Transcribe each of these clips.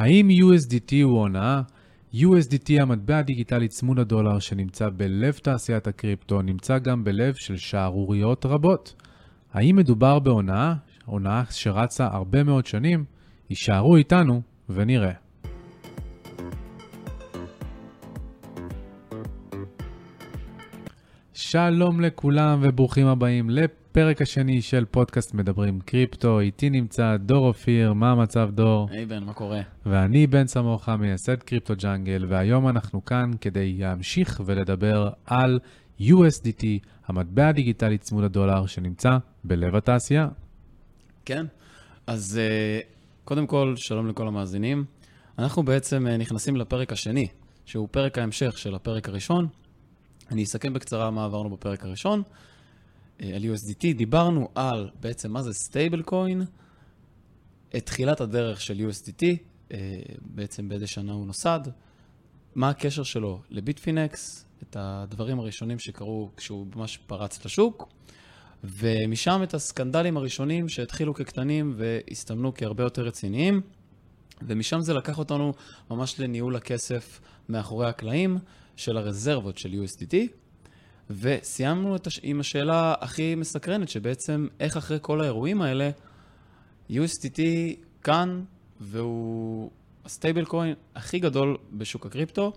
האם USDT הוא הונאה? USDT, המטבע הדיגיטלי צמוד הדולר שנמצא בלב תעשיית הקריפטו, נמצא גם בלב של שערוריות רבות. האם מדובר בהונאה? הונאה שרצה הרבה מאוד שנים? יישארו איתנו ונראה. שלום לכולם וברוכים הבאים לפרק השני של פודקאסט מדברים קריפטו. איתי נמצא דור אופיר, מה המצב דור? היי hey בן, מה קורה? ואני בן סמוכה, מייסד קריפטו ג'אנגל, והיום אנחנו כאן כדי להמשיך ולדבר על USDT, המטבע הדיגיטלי צמוד הדולר שנמצא בלב התעשייה. כן, אז uh, קודם כל, שלום לכל המאזינים. אנחנו בעצם uh, נכנסים לפרק השני, שהוא פרק ההמשך של הפרק הראשון. אני אסכם בקצרה מה עברנו בפרק הראשון. אה, על USDT דיברנו על בעצם מה זה stable coin, את תחילת הדרך של USDT, בעצם באיזה שנה הוא נוסד, מה הקשר שלו לביטפינקס, את הדברים הראשונים שקרו כשהוא ממש פרץ לשוק, ומשם את הסקנדלים הראשונים שהתחילו כקטנים והסתמנו כהרבה יותר רציניים, ומשם זה לקח אותנו ממש לניהול הכסף מאחורי הקלעים של הרזרבות של USDT, וסיימנו הש... עם השאלה הכי מסקרנת, שבעצם איך אחרי כל האירועים האלה, USDT כאן, והוא ה stable coin הכי גדול בשוק הקריפטו,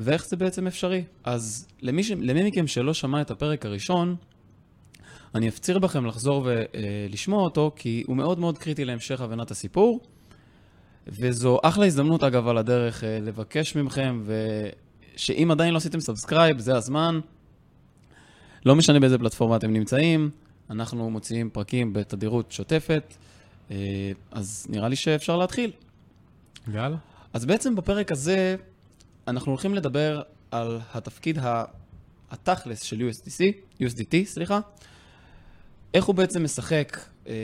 ואיך זה בעצם אפשרי. אז למי, ש... למי מכם שלא שמע את הפרק הראשון, אני אפציר בכם לחזור ולשמוע אותו, כי הוא מאוד מאוד קריטי להמשך הבנת הסיפור. וזו אחלה הזדמנות, אגב, על הדרך, אה, לבקש מכם, ושאם עדיין לא עשיתם subscribe, זה הזמן. לא משנה באיזה פלטפורמה אתם נמצאים, אנחנו מוציאים פרקים בתדירות שוטפת, אה, אז נראה לי שאפשר להתחיל. יאללה. אז בעצם בפרק הזה אנחנו הולכים לדבר על התפקיד התכלס של USDC, USDT, סליחה, איך הוא בעצם משחק, אה,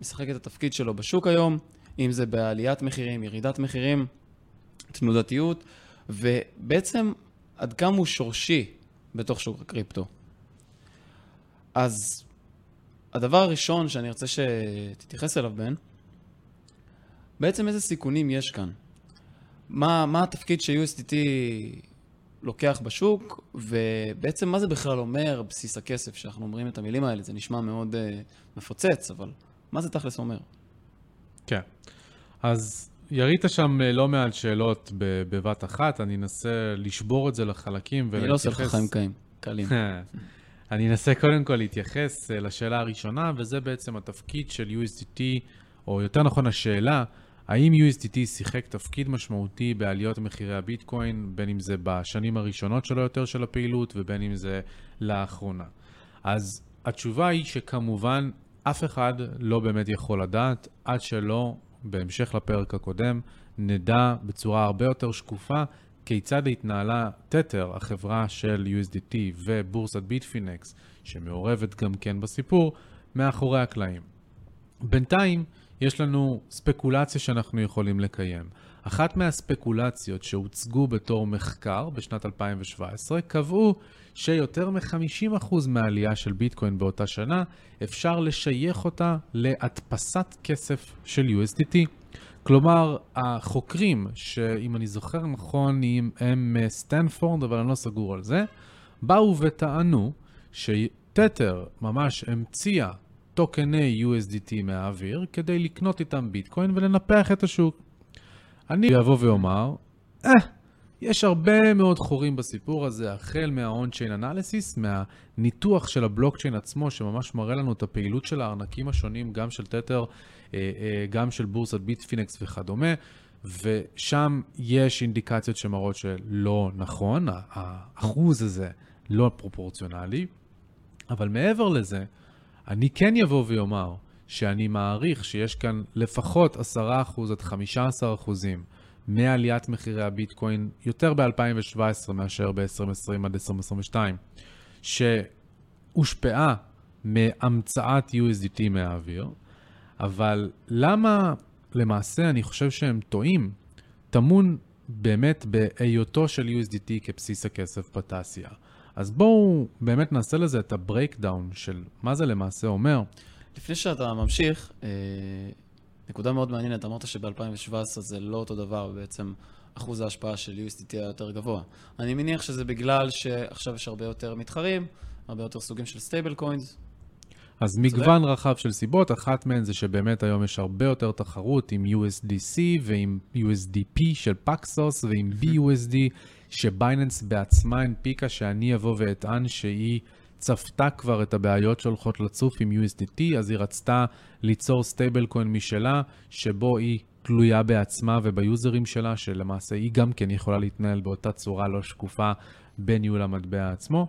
משחק את התפקיד שלו בשוק היום, אם זה בעליית מחירים, ירידת מחירים, תנודתיות, ובעצם עד כמה הוא שורשי בתוך שוק הקריפטו. אז הדבר הראשון שאני רוצה שתתייחס אליו, בן, בעצם איזה סיכונים יש כאן? מה, מה התפקיד ש-USDT לוקח בשוק, ובעצם מה זה בכלל אומר בסיס הכסף, שאנחנו אומרים את המילים האלה, זה נשמע מאוד uh, מפוצץ, אבל מה זה תכלס אומר? כן. אז ירית שם אה, לא מעט שאלות בבת אחת, אני אנסה לשבור את זה לחלקים ולהתייחס... אני לא עושה לך חיים קיים, קלים. אני אנסה קודם כל להתייחס אה, לשאלה הראשונה, וזה בעצם התפקיד של USDT, או יותר נכון השאלה, האם USDT שיחק תפקיד משמעותי בעליות מחירי הביטקוין, בין אם זה בשנים הראשונות שלו יותר של הפעילות, ובין אם זה לאחרונה. אז התשובה היא שכמובן אף אחד לא באמת יכול לדעת, עד שלא, בהמשך לפרק הקודם, נדע בצורה הרבה יותר שקופה כיצד התנהלה תתר, החברה של USDT ובורסת ביטפינקס, שמעורבת גם כן בסיפור, מאחורי הקלעים. בינתיים, יש לנו ספקולציה שאנחנו יכולים לקיים. אחת מהספקולציות שהוצגו בתור מחקר בשנת 2017 קבעו שיותר מ-50% מהעלייה של ביטקוין באותה שנה אפשר לשייך אותה להדפסת כסף של USDT. כלומר, החוקרים, שאם אני זוכר נכון, הם סטנפורד, אבל אני לא סגור על זה, באו וטענו שתתר ממש המציאה טוקני USDT מהאוויר כדי לקנות איתם ביטקוין ולנפח את השוק. אני אבוא ואומר, אה, יש הרבה מאוד חורים בסיפור הזה, החל מה-on-chain analysis, מהניתוח של הבלוקצ'יין עצמו, שממש מראה לנו את הפעילות של הארנקים השונים, גם של תתר, אה, אה, גם של בורסת ביטפינקס וכדומה, ושם יש אינדיקציות שמראות שלא נכון, האחוז הזה לא פרופורציונלי, אבל מעבר לזה, אני כן יבוא ויאמר שאני מעריך שיש כאן לפחות 10% עד 15% מעליית מחירי הביטקוין, יותר ב-2017 מאשר ב-2020 עד 2022, שהושפעה מהמצאת USDT מהאוויר, אבל למה למעשה אני חושב שהם טועים? טמון באמת בהיותו של USDT כבסיס הכסף בתעשייה. אז בואו באמת נעשה לזה את ה breakdown של מה זה למעשה אומר. לפני שאתה ממשיך, אה, נקודה מאוד מעניינת, אמרת שב-2017 זה לא אותו דבר, בעצם אחוז ההשפעה של USDT היה יותר גבוה. אני מניח שזה בגלל שעכשיו יש הרבה יותר מתחרים, הרבה יותר סוגים של stable coins. אז מגוון רחב של סיבות, אחת מהן זה שבאמת היום יש הרבה יותר תחרות עם USDC ועם USDP של פקסוס ועם BUSD, שבייננס בעצמה הנפיקה שאני אבוא ואטען שהיא צפתה כבר את הבעיות שהולכות לצוף עם USDT, אז היא רצתה ליצור stable coin משלה, שבו היא תלויה בעצמה וביוזרים שלה, שלמעשה היא גם כן יכולה להתנהל באותה צורה לא שקופה בניהול המטבע עצמו.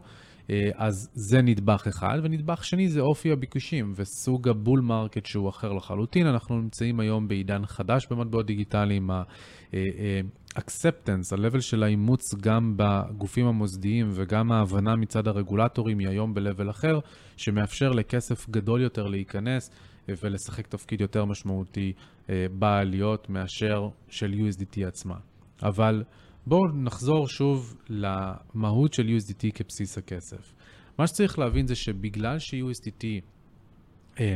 אה, אז זה נדבך אחד, ונדבך שני זה אופי הביקושים וסוג ה bull market שהוא אחר לחלוטין. אנחנו נמצאים היום בעידן חדש במטבעות דיגיטליים, ה-acceptance, ה-level של האימוץ גם בגופים המוסדיים וגם ההבנה מצד הרגולטורים היא היום ב-level אחר, שמאפשר לכסף גדול יותר להיכנס אה, ולשחק תפקיד יותר משמעותי אה, בעליות מאשר של USDT עצמה. אבל בואו נחזור שוב למהות של USDT כבסיס הכסף. מה שצריך להבין זה שבגלל ש-USDT אה,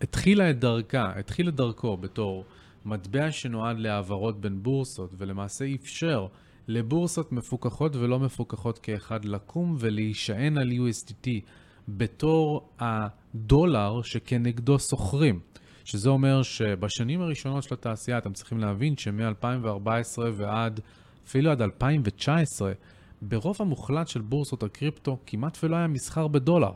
התחילה את דרכה, התחיל את דרכו בתור מטבע שנועד להעברות בין בורסות, ולמעשה אפשר לבורסות מפוקחות ולא מפוקחות כאחד לקום ולהישען על USDT בתור הדולר שכנגדו סוחרים. שזה אומר שבשנים הראשונות של התעשייה אתם צריכים להבין שמ-2014 ועד, אפילו עד 2019, ברוב המוחלט של בורסות הקריפטו כמעט ולא היה מסחר בדולר.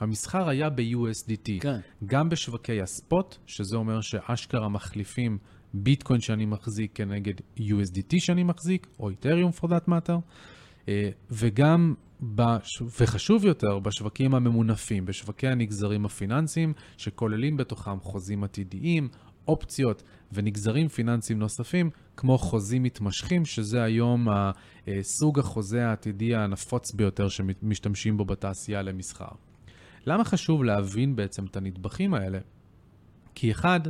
המסחר היה ב-USDT. כן. גם בשווקי הספוט, שזה אומר שאשכרה מחליפים ביטקוין שאני מחזיק כנגד USDT שאני מחזיק, או איתריום for that matter, וגם בש... וחשוב יותר, בשווקים הממונפים, בשווקי הנגזרים הפיננסיים, שכוללים בתוכם חוזים עתידיים, אופציות ונגזרים פיננסיים נוספים, כמו חוזים מתמשכים, שזה היום סוג החוזה העתידי הנפוץ ביותר שמשתמשים בו בתעשייה למסחר. למה חשוב להבין בעצם את הנדבכים האלה? כי אחד,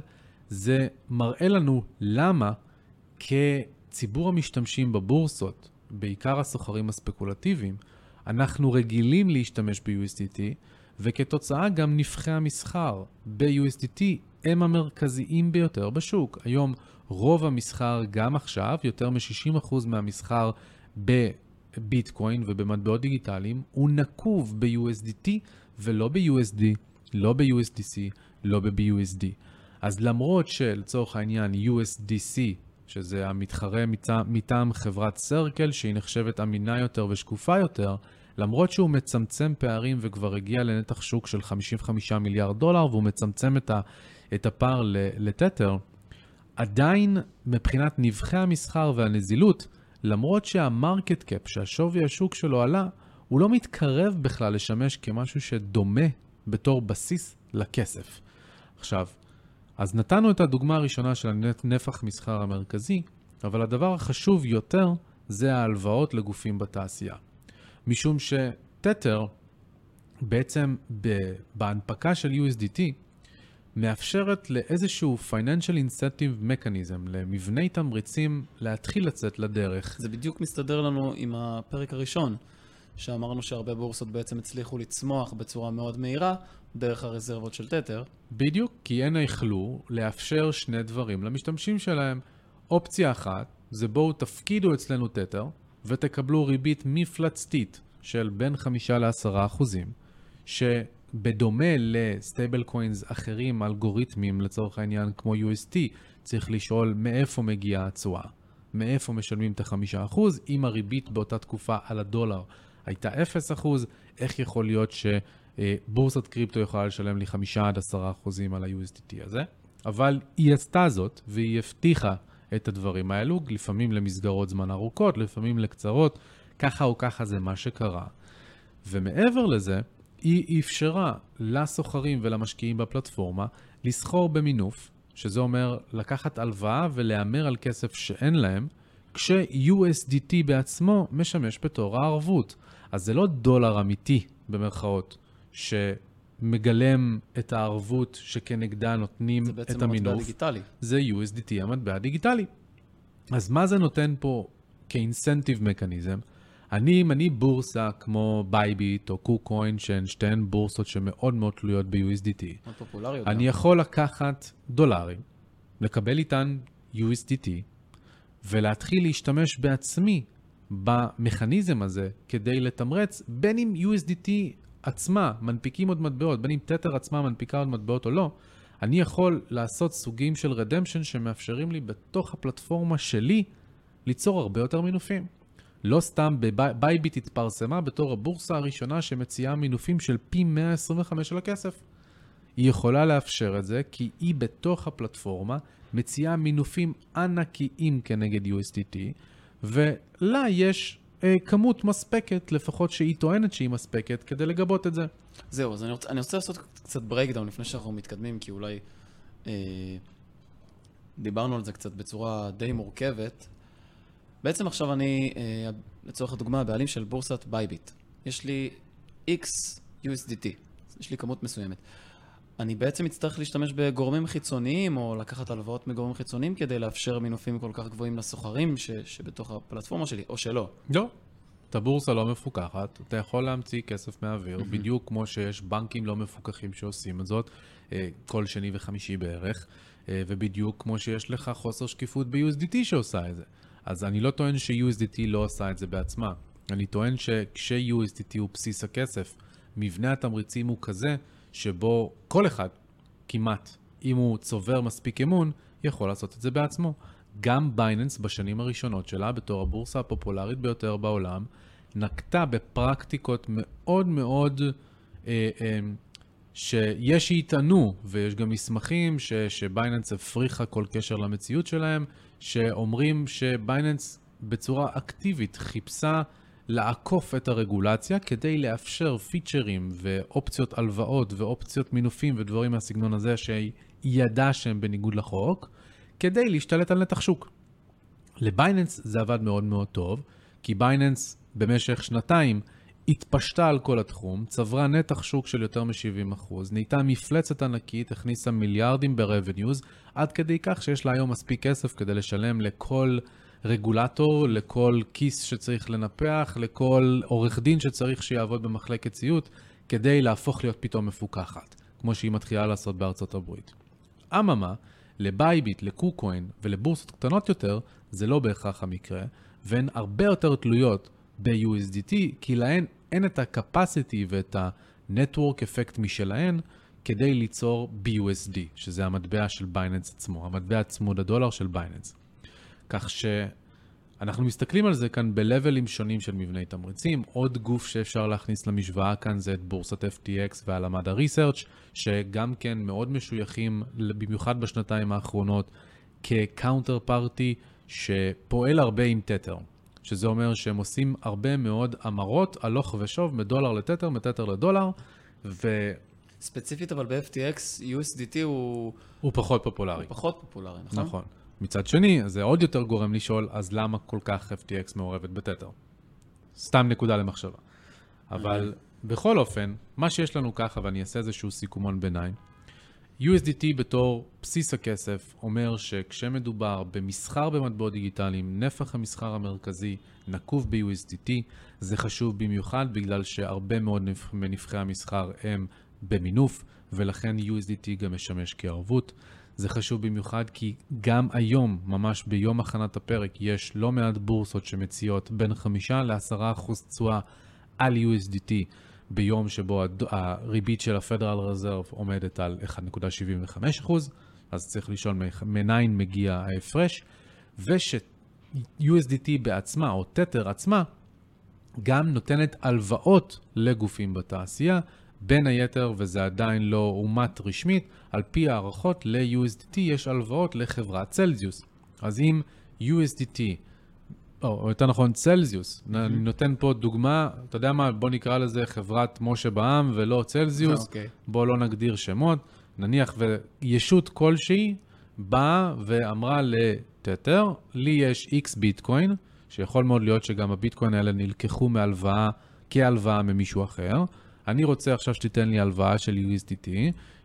זה מראה לנו למה כציבור המשתמשים בבורסות, בעיקר הסוחרים הספקולטיביים, אנחנו רגילים להשתמש ב-USDT, וכתוצאה גם נפחי המסחר ב-USDT הם המרכזיים ביותר בשוק. היום רוב המסחר, גם עכשיו, יותר מ-60% מהמסחר בביטקוין ובמטבעות דיגיטליים, הוא נקוב ב-USDT ולא ב-USD, לא ב-USDC, לא ב-BUSD. אז למרות שלצורך העניין USDC שזה המתחרה מטעם חברת סרקל, שהיא נחשבת אמינה יותר ושקופה יותר, למרות שהוא מצמצם פערים וכבר הגיע לנתח שוק של 55 מיליארד דולר, והוא מצמצם את, ה, את הפער לתתר, עדיין מבחינת נבחי המסחר והנזילות, למרות שהמרקט קאפ, שהשווי השוק שלו עלה, הוא לא מתקרב בכלל לשמש כמשהו שדומה בתור בסיס לכסף. עכשיו, אז נתנו את הדוגמה הראשונה של הנפח מסחר המרכזי, אבל הדבר החשוב יותר זה ההלוואות לגופים בתעשייה. משום שתתר בעצם בהנפקה של USDT מאפשרת לאיזשהו Financial Incentive Mechanism, למבני תמריצים להתחיל לצאת לדרך. זה בדיוק מסתדר לנו עם הפרק הראשון, שאמרנו שהרבה בורסות בעצם הצליחו לצמוח בצורה מאוד מהירה דרך הרזרבות של תתר. בדיוק, כי הן יכלו לאפשר שני דברים למשתמשים שלהם. אופציה אחת זה בואו תפקידו אצלנו תתר ותקבלו ריבית מפלצתית של בין 5 ל-10 אחוזים, שבדומה לסטייבל קוינס אחרים, אלגוריתמים לצורך העניין כמו UST, צריך לשאול מאיפה מגיעה התשואה, מאיפה משלמים את ה-5%, אם הריבית באותה תקופה על הדולר הייתה 0%, איך יכול להיות שבורסת קריפטו יכולה לשלם לי 5 עד 10 אחוזים על ה-USDT הזה? אבל היא עשתה זאת, והיא הבטיחה את הדברים האלו, לפעמים למסגרות זמן ארוכות, לפעמים לקצרות, ככה או ככה זה מה שקרה. ומעבר לזה, היא אפשרה לסוחרים ולמשקיעים בפלטפורמה לסחור במינוף, שזה אומר לקחת הלוואה ולהמר על כסף שאין להם, כש-USDT בעצמו משמש בתור הערבות. אז זה לא דולר אמיתי, במרכאות, שמגלם את הערבות שכנגדה נותנים את המינוף. זה בעצם המטבע הדיגיטלי. זה USDT, המטבע הדיגיטלי. אז מה זה נותן פה כ incentive mechanism? אני, אם אני בורסה כמו בייביט או קוקוין, שהן שתיהן בורסות שמאוד מאוד תלויות ב-USDT, מאוד פופולריות. אני גם. יכול לקחת דולרים, לקבל איתם USDT, ולהתחיל להשתמש בעצמי במכניזם הזה כדי לתמרץ, בין אם USDT עצמה מנפיקים עוד מטבעות, בין אם תתר עצמה מנפיקה עוד מטבעות או לא, אני יכול לעשות סוגים של redemption שמאפשרים לי בתוך הפלטפורמה שלי ליצור הרבה יותר מינופים. לא סתם בייביט התפרסמה בתור הבורסה הראשונה שמציעה מינופים של פי 125 של הכסף. היא יכולה לאפשר את זה כי היא בתוך הפלטפורמה מציעה מינופים ענקיים כנגד USDT, ולה יש אה, כמות מספקת, לפחות שהיא טוענת שהיא מספקת, כדי לגבות את זה. זהו, אז אני רוצה, אני רוצה לעשות קצת breakdown לפני שאנחנו מתקדמים, כי אולי אה, דיברנו על זה קצת בצורה די מורכבת. בעצם עכשיו אני, אה, לצורך הדוגמה, הבעלים של בורסת בייביט. יש לי X USDT, יש לי כמות מסוימת. אני בעצם אצטרך להשתמש בגורמים חיצוניים, או לקחת הלוואות מגורמים חיצוניים כדי לאפשר מינופים כל כך גבוהים לסוחרים ש, שבתוך הפלטפורמה שלי, או שלא. לא. את הבורסה לא מפוקחת, אתה יכול להמציא כסף מהאוויר, בדיוק כמו שיש בנקים לא מפוקחים שעושים את זאת, אה, כל שני וחמישי בערך, אה, ובדיוק כמו שיש לך חוסר שקיפות ב-USDT שעושה את זה. אז אני לא טוען ש-USDT לא עושה את זה בעצמה. אני טוען שכש-USDT הוא בסיס הכסף, מבנה התמריצים הוא כזה שבו כל אחד, כמעט, אם הוא צובר מספיק אמון, יכול לעשות את זה בעצמו. גם בייננס בשנים הראשונות שלה, בתור הבורסה הפופולרית ביותר בעולם, נקטה בפרקטיקות מאוד מאוד אה, אה, שיש שיטענו, ויש גם מסמכים ש, שבייננס הפריחה כל קשר למציאות שלהם, שאומרים שבייננס בצורה אקטיבית חיפשה לעקוף את הרגולציה כדי לאפשר פיצ'רים ואופציות הלוואות ואופציות מינופים ודברים מהסגנון הזה שהיא ידעה שהם בניגוד לחוק, כדי להשתלט על נתח שוק. לבייננס זה עבד מאוד מאוד טוב, כי בייננס במשך שנתיים התפשטה על כל התחום, צברה נתח שוק של יותר מ-70%, נהייתה מפלצת ענקית, הכניסה מיליארדים ב-revenues, עד כדי כך שיש לה היום מספיק כסף כדי לשלם לכל רגולטור, לכל כיס שצריך לנפח, לכל עורך דין שצריך שיעבוד במחלקת ציות, כדי להפוך להיות פתאום מפוקחת, כמו שהיא מתחילה לעשות בארצות הברית. אממה, לבייביט, לקוקוין ולבורסות קטנות יותר, זה לא בהכרח המקרה, והן הרבה יותר תלויות ב-USDT, כי להן אין את ה-capacity ואת ה-network effect משלהן כדי ליצור BUSD, שזה המטבע של בייננס עצמו, המטבע צמוד הדולר של בייננס. כך שאנחנו מסתכלים על זה כאן ב-לבלים שונים של מבני תמריצים. עוד גוף שאפשר להכניס למשוואה כאן זה את בורסת FTX ואלמדה ריסרצ' שגם כן מאוד משויכים, במיוחד בשנתיים האחרונות, כ counterparty שפועל הרבה עם תתר. שזה אומר שהם עושים הרבה מאוד המרות הלוך ושוב מדולר לתתר, מתתר לדולר, ו... ספציפית אבל ב-FTX, USDT הוא... הוא פחות פופולרי. הוא פחות פופולרי, נכון? נכון. מצד שני, זה עוד יותר גורם לשאול, אז למה כל כך FTX מעורבת בתתר? סתם נקודה למחשבה. אבל בכל אופן, מה שיש לנו ככה, ואני אעשה איזשהו סיכומון ביניים, USDT בתור בסיס הכסף אומר שכשמדובר במסחר במטבעות דיגיטליים, נפח המסחר המרכזי נקוב ב-USDT. זה חשוב במיוחד בגלל שהרבה מאוד מנפחי המסחר הם במינוף, ולכן USDT גם משמש כערבות. זה חשוב במיוחד כי גם היום, ממש ביום הכנת הפרק, יש לא מעט בורסות שמציעות בין 5 ל-10% תשואה על USDT ביום שבו הריבית של ה-Federal Reserve עומדת על 1.75%, אז צריך לשאול מניין מגיע ההפרש, וש-USDT בעצמה, או תתר עצמה, גם נותנת הלוואות לגופים בתעשייה, בין היתר, וזה עדיין לא אומת רשמית, על פי הערכות ל-USDT יש הלוואות לחברת צלזיוס. אז אם USDT, או יותר נכון צלזיוס, mm-hmm. אני נותן פה דוגמה, אתה יודע מה, בוא נקרא לזה חברת משה בע"מ ולא צלזיוס, okay. אוקיי. בוא לא נגדיר שמות, נניח וישות כלשהי באה ואמרה לתתר, לי יש X ביטקוין, שיכול מאוד להיות שגם הביטקוין האלה נלקחו מהלוואה, כהלוואה ממישהו אחר, אני רוצה עכשיו שתיתן לי הלוואה של USDT,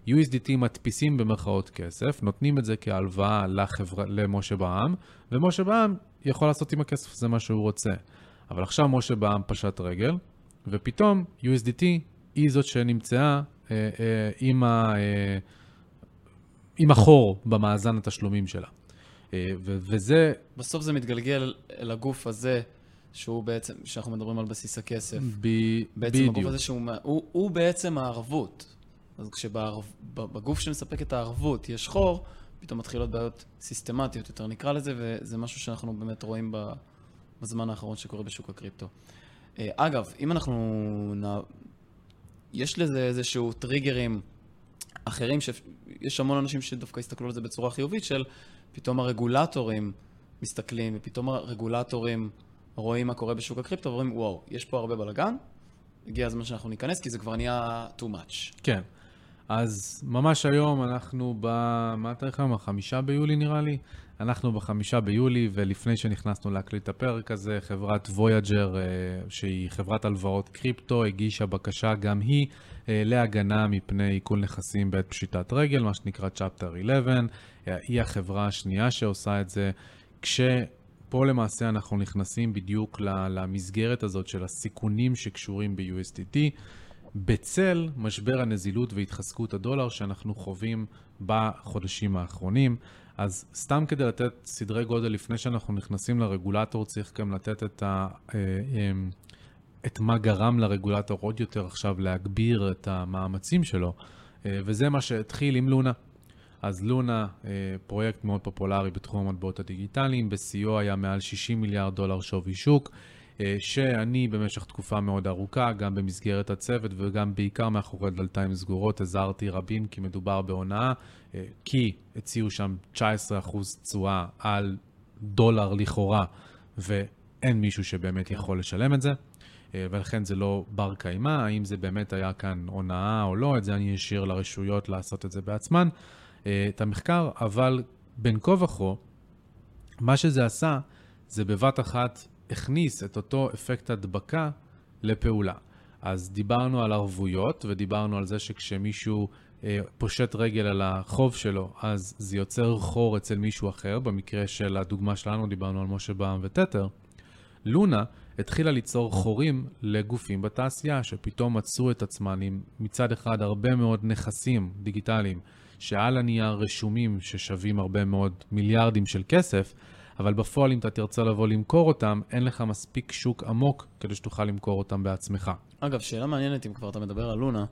USDT מדפיסים במרכאות כסף, נותנים את זה כהלוואה לחבר... למשה בע"מ, ומשה בע"מ יכול לעשות עם הכסף הזה מה שהוא רוצה. אבל עכשיו משה בעם פשט רגל, ופתאום USDT היא זאת שנמצאה אה, אה, עם, ה, אה, עם החור במאזן התשלומים שלה. אה, ו- וזה... בסוף זה מתגלגל אל הגוף הזה, שהוא בעצם, שאנחנו מדברים על בסיס הכסף. ב- בעצם בדיוק. הגוף הזה שהוא הוא, הוא בעצם הערבות. אז כשבגוף שמספק את הערבות יש חור, פתאום מתחילות בעיות סיסטמטיות יותר נקרא לזה, וזה משהו שאנחנו באמת רואים בזמן האחרון שקורה בשוק הקריפטו. אה, אגב, אם אנחנו... נ... יש לזה איזשהו טריגרים אחרים, שיש המון אנשים שדווקא הסתכלו על זה בצורה חיובית, של פתאום הרגולטורים מסתכלים, ופתאום הרגולטורים רואים מה קורה בשוק הקריפטו, ואומרים, וואו, יש פה הרבה בלאגן, הגיע הזמן שאנחנו ניכנס, כי זה כבר נהיה too much. כן. אז ממש היום אנחנו ב... מה התאריך היום? החמישה ביולי נראה לי? אנחנו בחמישה ביולי, ולפני שנכנסנו להקליט את הפרק הזה, חברת וויאג'ר, שהיא חברת הלוואות קריפטו, הגישה בקשה גם היא אה, להגנה מפני עיכול נכסים בעת פשיטת רגל, מה שנקרא Chapter 11. אה, היא החברה השנייה שעושה את זה, כשפה למעשה אנחנו נכנסים בדיוק למסגרת הזאת של הסיכונים שקשורים ב-USDT. בצל משבר הנזילות והתחזקות הדולר שאנחנו חווים בחודשים האחרונים. אז סתם כדי לתת סדרי גודל לפני שאנחנו נכנסים לרגולטור, צריך גם לתת את, ה, אה, אמ, את מה גרם לרגולטור עוד יותר עכשיו להגביר את המאמצים שלו, אה, וזה מה שהתחיל עם לונה. אז לונה, אה, פרויקט מאוד פופולרי בתחום המטבעות הדיגיטליים, בשיאו היה מעל 60 מיליארד דולר שווי שוק. אה, שאני במשך תקופה מאוד ארוכה, גם במסגרת הצוות וגם בעיקר מאחורי דלתיים סגורות, הזהרתי רבים כי מדובר בהונאה, אה, כי הציעו שם 19% תשואה על דולר לכאורה, ואין מישהו שבאמת יכול לשלם את זה. ולכן זה לא בר קיימא, האם זה באמת היה כאן הונאה או לא, את זה אני אשאיר לרשויות לעשות את זה בעצמן, את המחקר, אבל בין כה וכה, מה שזה עשה, זה בבת אחת הכניס את אותו אפקט הדבקה לפעולה. אז דיברנו על ערבויות, ודיברנו על זה שכשמישהו אה, פושט רגל על החוב שלו, אז זה יוצר חור אצל מישהו אחר. במקרה של הדוגמה שלנו, דיברנו על משה בעם וטטר. לונה התחילה ליצור חורים לגופים בתעשייה, שפתאום מצאו את עצמם עם מצד אחד הרבה מאוד נכסים דיגיטליים, שעל הנייר רשומים ששווים הרבה מאוד מיליארדים של כסף, אבל בפועל אם אתה תרצה לבוא למכור אותם, אין לך מספיק שוק עמוק כדי שתוכל למכור אותם בעצמך. אגב, שאלה מעניינת, אם כבר אתה מדבר על לונה,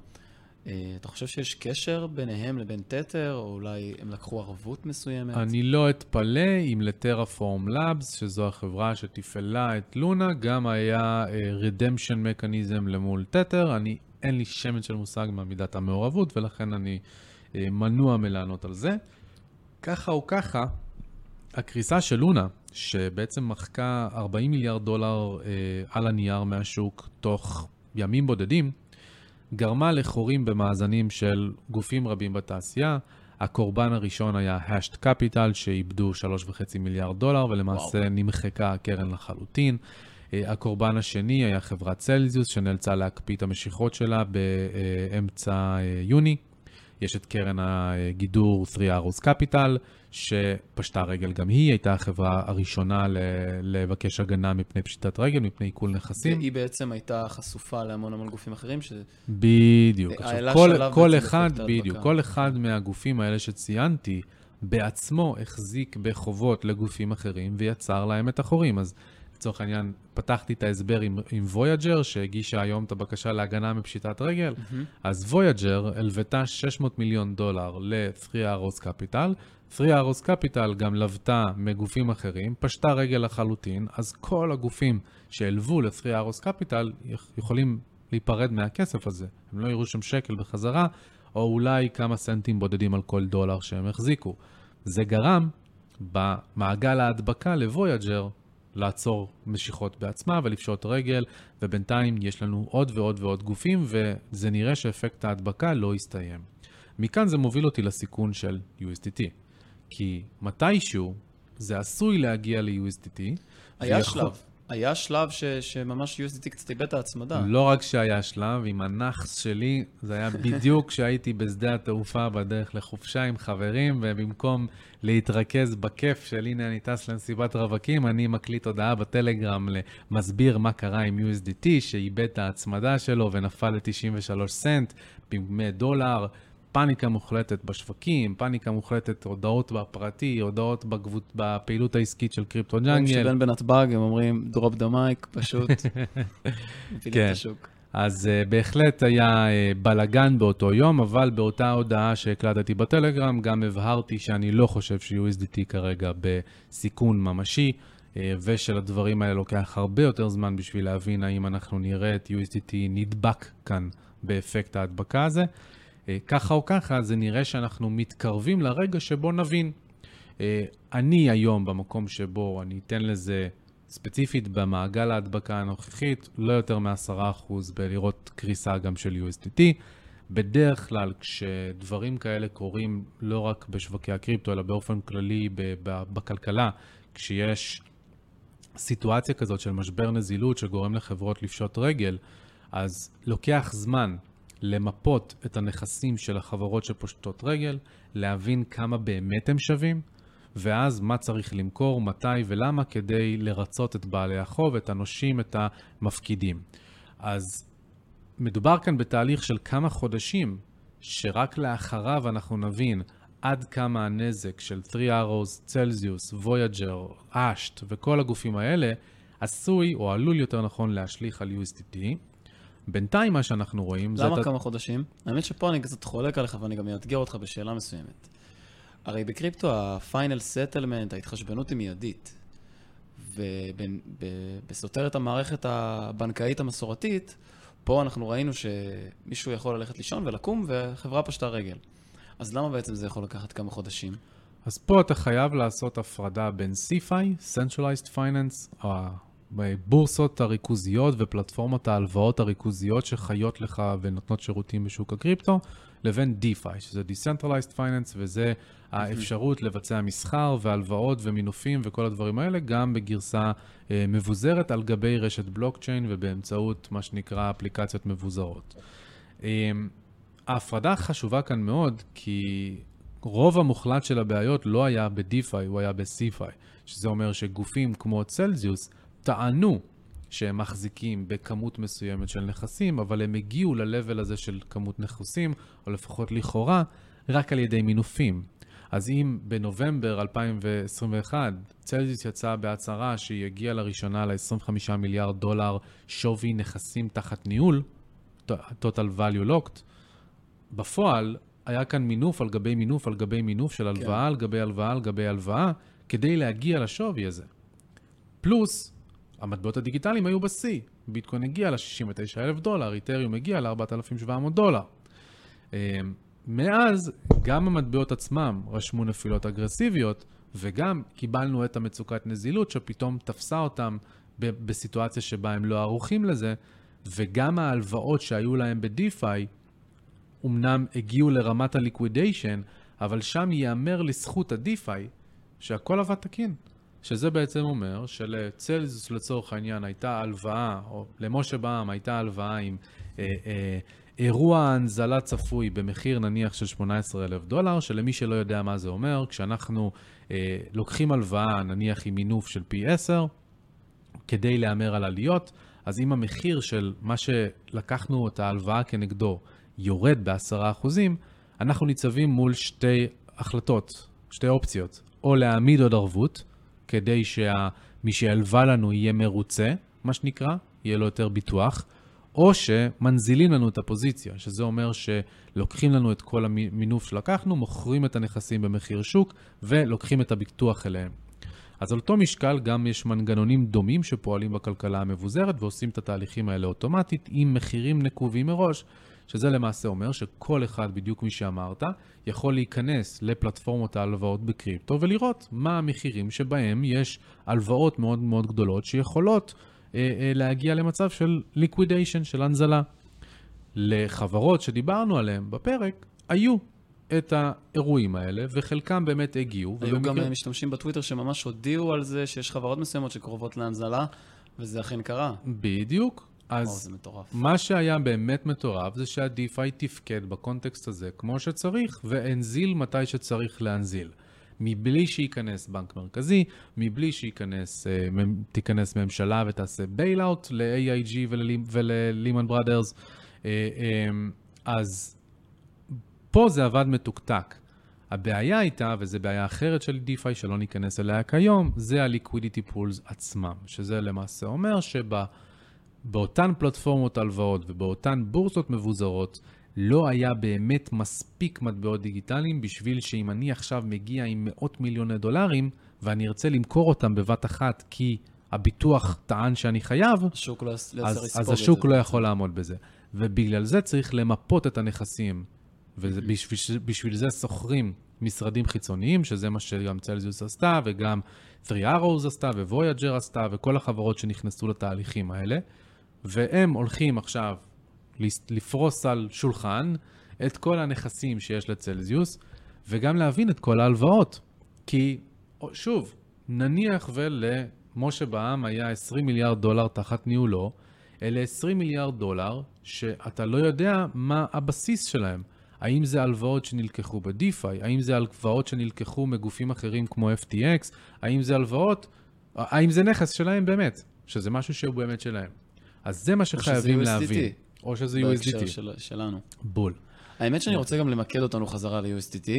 אה, אתה חושב שיש קשר ביניהם לבין תתר, או אולי הם לקחו ערבות מסוימת? אני לא אתפלא אם לטרפורם לאבס, שזו החברה שתפעלה את לונה, גם היה רדמפשן uh, מקניזם למול תתר. אני, אין לי שמץ של מושג מהמידת המעורבות, ולכן אני מנוע מלענות על זה. ככה או ככה, הקריסה של לונה, שבעצם מחקה 40 מיליארד דולר אה, על הנייר מהשוק תוך ימים בודדים, גרמה לחורים במאזנים של גופים רבים בתעשייה. הקורבן הראשון היה השט קפיטל, שאיבדו 3.5 מיליארד דולר, ולמעשה וואו. נמחקה הקרן לחלוטין. אה, הקורבן השני היה חברת צלזיוס, שנאלצה להקפיא את המשיכות שלה באמצע אה, יוני. יש את קרן הגידור 3 Arrows Capital, שפשטה רגל גם היא, הייתה החברה הראשונה לבקש הגנה מפני פשיטת רגל, מפני עיקול נכסים. והיא בעצם הייתה חשופה להמון המון גופים אחרים, ש... בדיוק. עכשיו, כל, כל אחד, בדיוק, כל אחד מהגופים האלה שציינתי, בעצמו החזיק בחובות לגופים אחרים ויצר להם את החורים. אז לצורך העניין, פתחתי את ההסבר עם, עם וויאג'ר, שהגישה היום את הבקשה להגנה מפשיטת רגל, mm-hmm. אז וויאג'ר הלוותה 600 מיליון דולר ל-3 Arrows Capital, 3 Arrows Capital גם לוותה מגופים אחרים, פשטה רגל לחלוטין, אז כל הגופים שהלוו ל-3 Arrows Capital יכולים להיפרד מהכסף הזה. הם לא יראו שם שקל בחזרה, או אולי כמה סנטים בודדים על כל דולר שהם החזיקו. זה גרם במעגל ההדבקה לוויאג'ר לעצור משיכות בעצמה ולפשוט רגל, ובינתיים יש לנו עוד ועוד ועוד גופים, וזה נראה שאפקט ההדבקה לא יסתיים. מכאן זה מוביל אותי לסיכון של USDT, כי מתישהו זה עשוי להגיע ל-USDT. היה ויכול... שלב, היה שלב ש, שממש USDT קצת איבד את ההצמדה. לא רק שהיה שלב, עם הנאחס שלי, זה היה בדיוק כשהייתי בשדה התעופה בדרך לחופשה עם חברים, ובמקום להתרכז בכיף של הנה אני טס למסיבת רווקים, אני מקליט הודעה בטלגרם למסביר מה קרה עם USDT, שאיבד את ההצמדה שלו ונפל ל-93 סנט, דולר. פאניקה מוחלטת בשווקים, פאניקה מוחלטת, הודעות בפרטי, הודעות בגבות, בפעילות העסקית של קריפטו ג'אנגל. כשבן בנתב"ג הם אומרים, drop the mic, פשוט, כן. אז uh, בהחלט היה uh, בלגן באותו יום, אבל באותה הודעה שהקלטתי בטלגרם, גם הבהרתי שאני לא חושב ש-USDT כרגע בסיכון ממשי, uh, ושלדברים האלה לוקח הרבה יותר זמן בשביל להבין האם אנחנו נראה את USDT נדבק כאן באפקט ההדבקה הזה. אה, ככה או ככה, זה נראה שאנחנו מתקרבים לרגע שבו נבין. אה, אני היום במקום שבו אני אתן לזה ספציפית במעגל ההדבקה הנוכחית, לא יותר מ-10% בלראות קריסה גם של USDT. בדרך כלל כשדברים כאלה קורים לא רק בשווקי הקריפטו, אלא באופן כללי בכלכלה, כשיש סיטואציה כזאת של משבר נזילות שגורם לחברות לפשוט רגל, אז לוקח זמן למפות את הנכסים של החברות שפושטות רגל, להבין כמה באמת הם שווים, ואז מה צריך למכור, מתי ולמה, כדי לרצות את בעלי החוב, את הנושים, את המפקידים. אז מדובר כאן בתהליך של כמה חודשים, שרק לאחריו אנחנו נבין עד כמה הנזק של 3 Arrows, צלזיוס, וויאג'ר, אשט וכל הגופים האלה עשוי, או עלול יותר נכון, להשליך על USDT. בינתיים מה שאנחנו רואים זה... למה כמה חודשים? האמת שפה אני קצת חולק עליך ואני גם אאתגר אותך בשאלה מסוימת. הרי בקריפטו ה-final settlement, ההתחשבנות היא מיידית. ובסותרת המערכת הבנקאית המסורתית, פה אנחנו ראינו שמישהו יכול ללכת לישון ולקום וחברה פשטה רגל. אז למה בעצם זה יכול לקחת כמה חודשים? אז פה אתה חייב לעשות הפרדה בין CFI, Centralized Finance, בבורסות הריכוזיות ופלטפורמות ההלוואות הריכוזיות שחיות לך ונותנות שירותים בשוק הקריפטו, לבין DeFi, שזה Decentralized Finance, וזה האפשרות לבצע מסחר והלוואות ומינופים וכל הדברים האלה, גם בגרסה אה, מבוזרת על גבי רשת בלוקצ'יין ובאמצעות מה שנקרא אפליקציות מבוזרות. אה, ההפרדה חשובה כאן מאוד, כי רוב המוחלט של הבעיות לא היה ב-DeFi, הוא היה ב-CFI, שזה אומר שגופים כמו צלזיוס, טענו שהם מחזיקים בכמות מסוימת של נכסים, אבל הם הגיעו ל-level הזה של כמות נכסים, או לפחות לכאורה, רק על ידי מינופים. אז אם בנובמבר 2021 צלזיוס יצא בהצהרה שהיא הגיעה לראשונה ל-25 מיליארד דולר שווי נכסים תחת ניהול, total value locked, בפועל היה כאן מינוף על גבי מינוף על גבי מינוף של הלוואה כן. על גבי הלוואה על גבי הלוואה, כדי להגיע לשווי הזה. פלוס, המטבעות הדיגיטליים היו בשיא. ביטקוין הגיע ל-69 אלף דולר, איתריום הגיע ל-4,700 דולר. אמ, מאז, גם המטבעות עצמם רשמו נפילות אגרסיביות, וגם קיבלנו את המצוקת נזילות שפתאום תפסה אותם בסיטואציה שבה הם לא ערוכים לזה, וגם ההלוואות שהיו להם ב-DeFi, אמנם הגיעו לרמת הליקווידיישן, אבל שם ייאמר לזכות ה-DeFi שהכל עבד תקין. שזה בעצם אומר שלצלזיוס לצורך העניין הייתה הלוואה, או למשה בעם הייתה הלוואה עם אה, אה, אירוע הנזלה צפוי במחיר נניח של 18,000 דולר, שלמי שלא יודע מה זה אומר, כשאנחנו אה, לוקחים הלוואה נניח עם מינוף של פי 10, כדי להמר על עליות, אז אם המחיר של מה שלקחנו את ההלוואה כנגדו יורד ב-10%, אנחנו ניצבים מול שתי החלטות, שתי אופציות, או להעמיד עוד ערבות, כדי שמי שהלווה לנו יהיה מרוצה, מה שנקרא, יהיה לו יותר ביטוח, או שמנזילים לנו את הפוזיציה, שזה אומר שלוקחים לנו את כל המינוף שלקחנו, מוכרים את הנכסים במחיר שוק ולוקחים את הביטוח אליהם. אז על אותו משקל גם יש מנגנונים דומים שפועלים בכלכלה המבוזרת ועושים את התהליכים האלה אוטומטית עם מחירים נקובים מראש, שזה למעשה אומר שכל אחד, בדיוק מי שאמרת, יכול להיכנס לפלטפורמות ההלוואות בקריפטו ולראות מה המחירים שבהם יש הלוואות מאוד מאוד גדולות שיכולות אה, אה, להגיע למצב של liquidation, של הנזלה. לחברות שדיברנו עליהן בפרק, היו את האירועים האלה, וחלקם באמת הגיעו. היו ובמקרה... גם משתמשים בטוויטר שממש הודיעו על זה שיש חברות מסוימות שקרובות להנזלה, וזה אכן קרה. בדיוק. וואו, אז מטורף. מה שהיה באמת מטורף זה שה-DeFi תפקד ב context הזה כמו שצריך, והנזיל מתי שצריך להנזיל. מבלי שייכנס בנק מרכזי, מבלי שייכנס, אה, תיכנס ממשלה ותעשה bail-out ל-AIG ול-Lehman Brothers. אה, אה, אז פה זה עבד מתוקתק. הבעיה הייתה, וזו בעיה אחרת של DeFi שלא ניכנס אליה כיום, זה ה-liquidity pools עצמם, שזה למעשה אומר שבאותן פלטפורמות הלוואות ובאותן בורסות מבוזרות, לא היה באמת מספיק מטבעות דיגיטליים בשביל שאם אני עכשיו מגיע עם מאות מיליוני דולרים, ואני ארצה למכור אותם בבת אחת כי הביטוח טען שאני חייב, השוק לא אז, אז השוק זה. לא יכול לעמוד בזה. ובגלל זה צריך למפות את הנכסים. ובשביל בשביל זה שוכרים משרדים חיצוניים, שזה מה שגם צלזיוס עשתה, וגם 3 Arrows עשתה, וויאג'ר עשתה, וכל החברות שנכנסו לתהליכים האלה. והם הולכים עכשיו לפרוס על שולחן את כל הנכסים שיש לצלזיוס, וגם להבין את כל ההלוואות. כי, שוב, נניח ולמשה בעם היה 20 מיליארד דולר תחת ניהולו, אלה 20 מיליארד דולר שאתה לא יודע מה הבסיס שלהם. האם זה הלוואות שנלקחו ב-DeFi? האם זה הלוואות שנלקחו מגופים אחרים כמו FTX? האם זה הלוואות? האם זה נכס שלהם באמת? שזה משהו שהוא באמת שלהם. אז זה מה שחייבים. להבין. או שזה בהקשר USDT. של- שלנו. בול. האמת שאני רוצה גם למקד אותנו חזרה ל-USDT,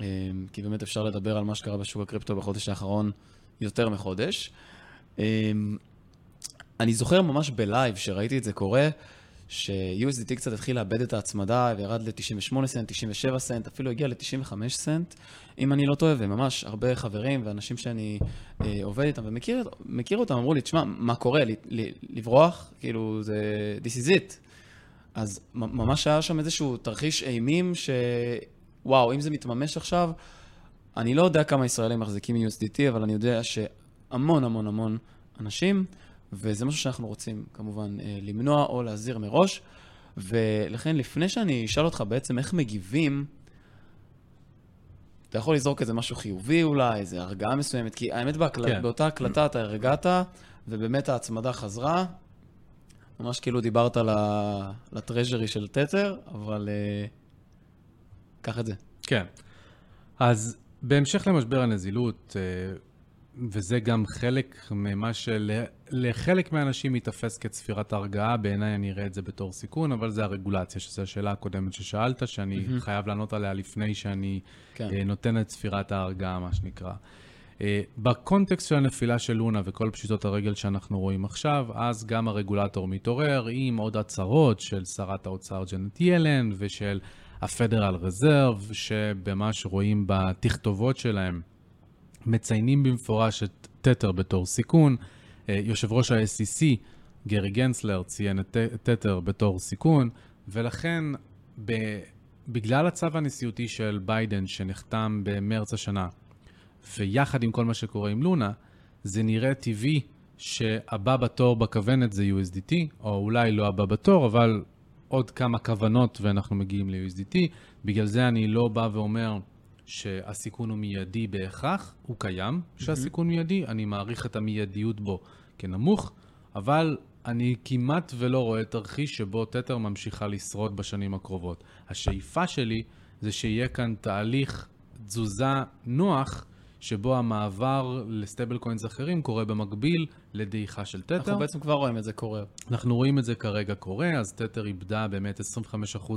אה, כי באמת אפשר לדבר על מה שקרה בשוק הקריפטו בחודש האחרון יותר מחודש. אה, אני זוכר ממש ב live שראיתי את זה קורה, ש-USDT קצת התחיל לאבד את ההצמדה וירד ל-98 סנט, 97 סנט, אפילו הגיע ל-95 סנט, אם אני לא טועה, וממש הרבה חברים ואנשים שאני אה, עובד איתם ומכיר מכיר אותם, אמרו לי, תשמע, מה קורה? ל- ל- לברוח? כאילו, זה... This is it. אז ממש היה שם איזשהו תרחיש אימים ש... וואו, אם זה מתממש עכשיו, אני לא יודע כמה ישראלים מחזיקים USDT, אבל אני יודע שהמון המון המון אנשים, וזה משהו שאנחנו רוצים כמובן אה, למנוע או להזהיר מראש. ולכן, לפני שאני אשאל אותך בעצם איך מגיבים, אתה יכול לזרוק איזה משהו חיובי אולי, איזה הרגעה מסוימת, כי האמת בהקל... כן. באותה הקלטה אתה הרגעת, ובאמת ההצמדה חזרה. ממש כאילו דיברת לטרז'רי של תתר, אבל אה, קח את זה. כן. אז בהמשך למשבר הנזילות, אה, וזה גם חלק ממה שלחלק מהאנשים ייתפס כצפירת הרגעה, בעיניי אני אראה את זה בתור סיכון, אבל זה הרגולציה, שזו השאלה הקודמת ששאלת, שאני מהמם. חייב לענות עליה לפני שאני כן. אה, נותן את צפירת ההרגעה, מה שנקרא. אה, בקונטקסט של הנפילה של לונה וכל פשיטות הרגל שאנחנו רואים עכשיו, אז גם הרגולטור מתעורר עם עוד הצהרות של שרת האוצר ג'נט ילן ושל הפדרל רזרב, שבמה שרואים בתכתובות שלהם, מציינים במפורש את תתר בתור סיכון. אה, יושב ראש ה-SEC, גרי גנסלר, ציין את תתר בתור סיכון, ולכן ב- בגלל הצו הנשיאותי של ביידן שנחתם במרץ השנה, ויחד עם כל מה שקורה עם לונה, זה נראה טבעי שהבא בתור בכוונת זה USDT, או אולי לא הבא בתור, אבל עוד כמה כוונות ואנחנו מגיעים ל-USDT. בגלל זה אני לא בא ואומר שהסיכון הוא מיידי בהכרח, הוא קיים שהסיכון מיידי, אני מעריך את המיידיות בו כנמוך, אבל אני כמעט ולא רואה תרחיש שבו תתר ממשיכה לשרוד בשנים הקרובות. השאיפה שלי זה שיהיה כאן תהליך תזוזה נוח, שבו המעבר לסטייבל קוינס אחרים קורה במקביל לדעיכה של תתר. אנחנו בעצם כבר רואים את זה קורה. אנחנו רואים את זה כרגע קורה, אז תתר איבדה באמת 25%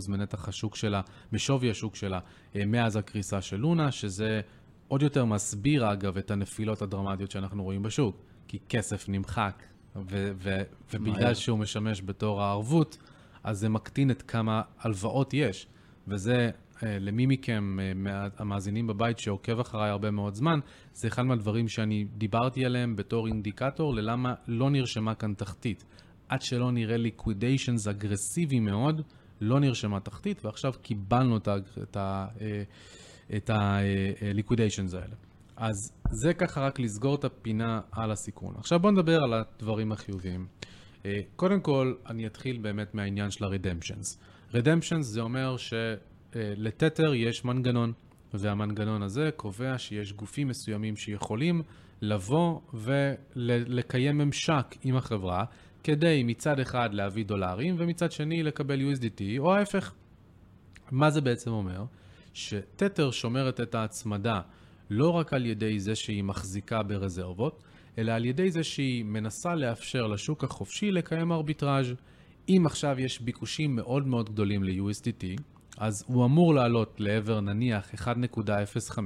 מנתח השוק שלה, משווי השוק שלה, אה, מאז הקריסה של לונה, שזה עוד יותר מסביר אגב את הנפילות הדרמטיות שאנחנו רואים בשוק. כי כסף נמחק, ו- ו- ובגלל. שהוא משמש בתור הערבות, אז זה מקטין את כמה הלוואות יש. וזה, למי מכם, אה, המאזינים בבית שעוקב אחריי הרבה מאוד זמן, זה אחד מהדברים שאני דיברתי עליהם בתור אינדיקטור ללמה לא נרשמה כאן תחתית. עד שלא נראה ליקווידיישנס אגרסיבי מאוד, לא נרשמה תחתית, ועכשיו קיבלנו את ה- את ה- אה, האלה. אז זה ככה רק לסגור את הפינה על הסיכון. עכשיו בואו נדבר על הדברים החיוביים. אה, קודם כל, אני אתחיל באמת מהעניין של ה-redemptions. redemptions זה אומר שלתתר יש מנגנון, והמנגנון הזה קובע שיש גופים מסוימים שיכולים לבוא ולקיים ממשק עם החברה, כדי מצד אחד להביא דולרים, ומצד שני לקבל USDT, או ההפך. מה זה בעצם אומר? שתתר שומרת את ההצמדה לא רק על ידי זה שהיא מחזיקה ברזרבות, אלא על ידי זה שהיא מנסה לאפשר לשוק החופשי לקיים ארביטראז'. אם עכשיו יש ביקושים מאוד מאוד גדולים ל-USDT, אז הוא אמור לעלות לעבר נניח 1.05,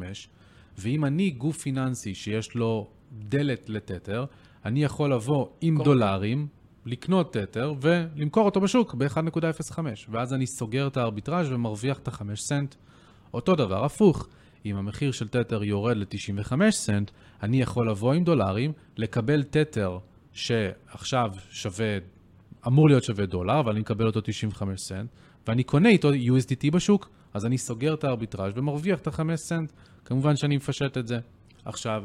ואם אני גוף פיננסי שיש לו דלת לתתר, אני יכול לבוא עם. דולרים, לקנות תתר ולמכור אותו בשוק ב-1.05, ואז אני סוגר את הארביטראז' ומרוויח את ה-5 סנט. אותו דבר, הפוך. אם המחיר של תתר יורד ל-95 סנט, אני יכול לבוא עם דולרים, לקבל תתר שעכשיו שווה, אמור להיות שווה דולר, אבל אני מקבל אותו 95 סנט, ואני קונה איתו USDT בשוק, אז אני סוגר את הארביטראז' ומרוויח את ה-5 סנט. כמובן שאני מפשט את זה. עכשיו,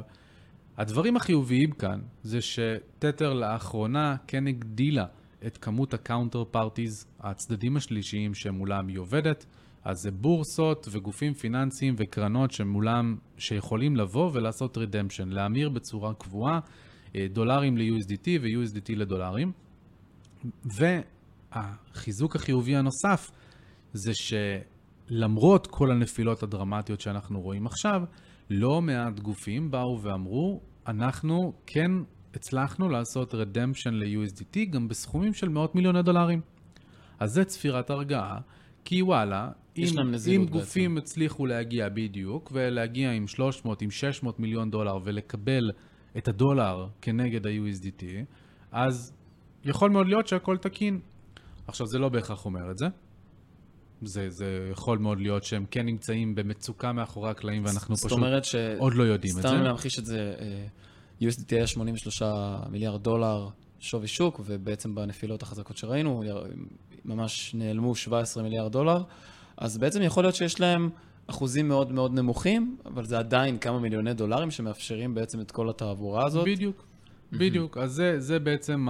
הדברים החיוביים כאן זה שתתר לאחרונה כן הגדילה את כמות ה counterparties, הצדדים השלישיים שמולם היא עובדת. אז זה בורסות וגופים פיננסיים וקרנות שמולם, שיכולים לבוא ולעשות רדמפשן, להמיר בצורה קבועה אה, דולרים ל-USDT ו-USDT לדולרים. והחיזוק החיובי הנוסף זה שלמרות כל הנפילות הדרמטיות שאנחנו רואים עכשיו, לא מעט גופים באו ואמרו, אנחנו כן הצלחנו לעשות רדמפשן ל-USDT גם בסכומים של מאות מיליוני דולרים. אז זה צפירת הרגעה, כי וואלה, אם, אם גופים בעצם. הצליחו להגיע בדיוק, ולהגיע עם 300, עם 600 מיליון דולר, ולקבל את הדולר כנגד ה-USDT, אז יכול מאוד להיות שהכל תקין. עכשיו, זה לא בהכרח אומר את זה. זה, זה יכול מאוד להיות שהם כן נמצאים במצוקה מאחורי הקלעים, ואנחנו פשוט ש... עוד לא יודעים את זה. סתם להמחיש את זה, uh, USDT היה 83 מיליארד דולר שווי שוק, ובעצם בנפילות החזקות שראינו, ממש נעלמו 17 מיליארד דולר. אז בעצם יכול להיות שיש להם אחוזים מאוד מאוד נמוכים, אבל זה עדיין כמה מיליוני דולרים שמאפשרים בעצם את כל התעבורה הזאת. בדיוק, בדיוק. אז זה, זה בעצם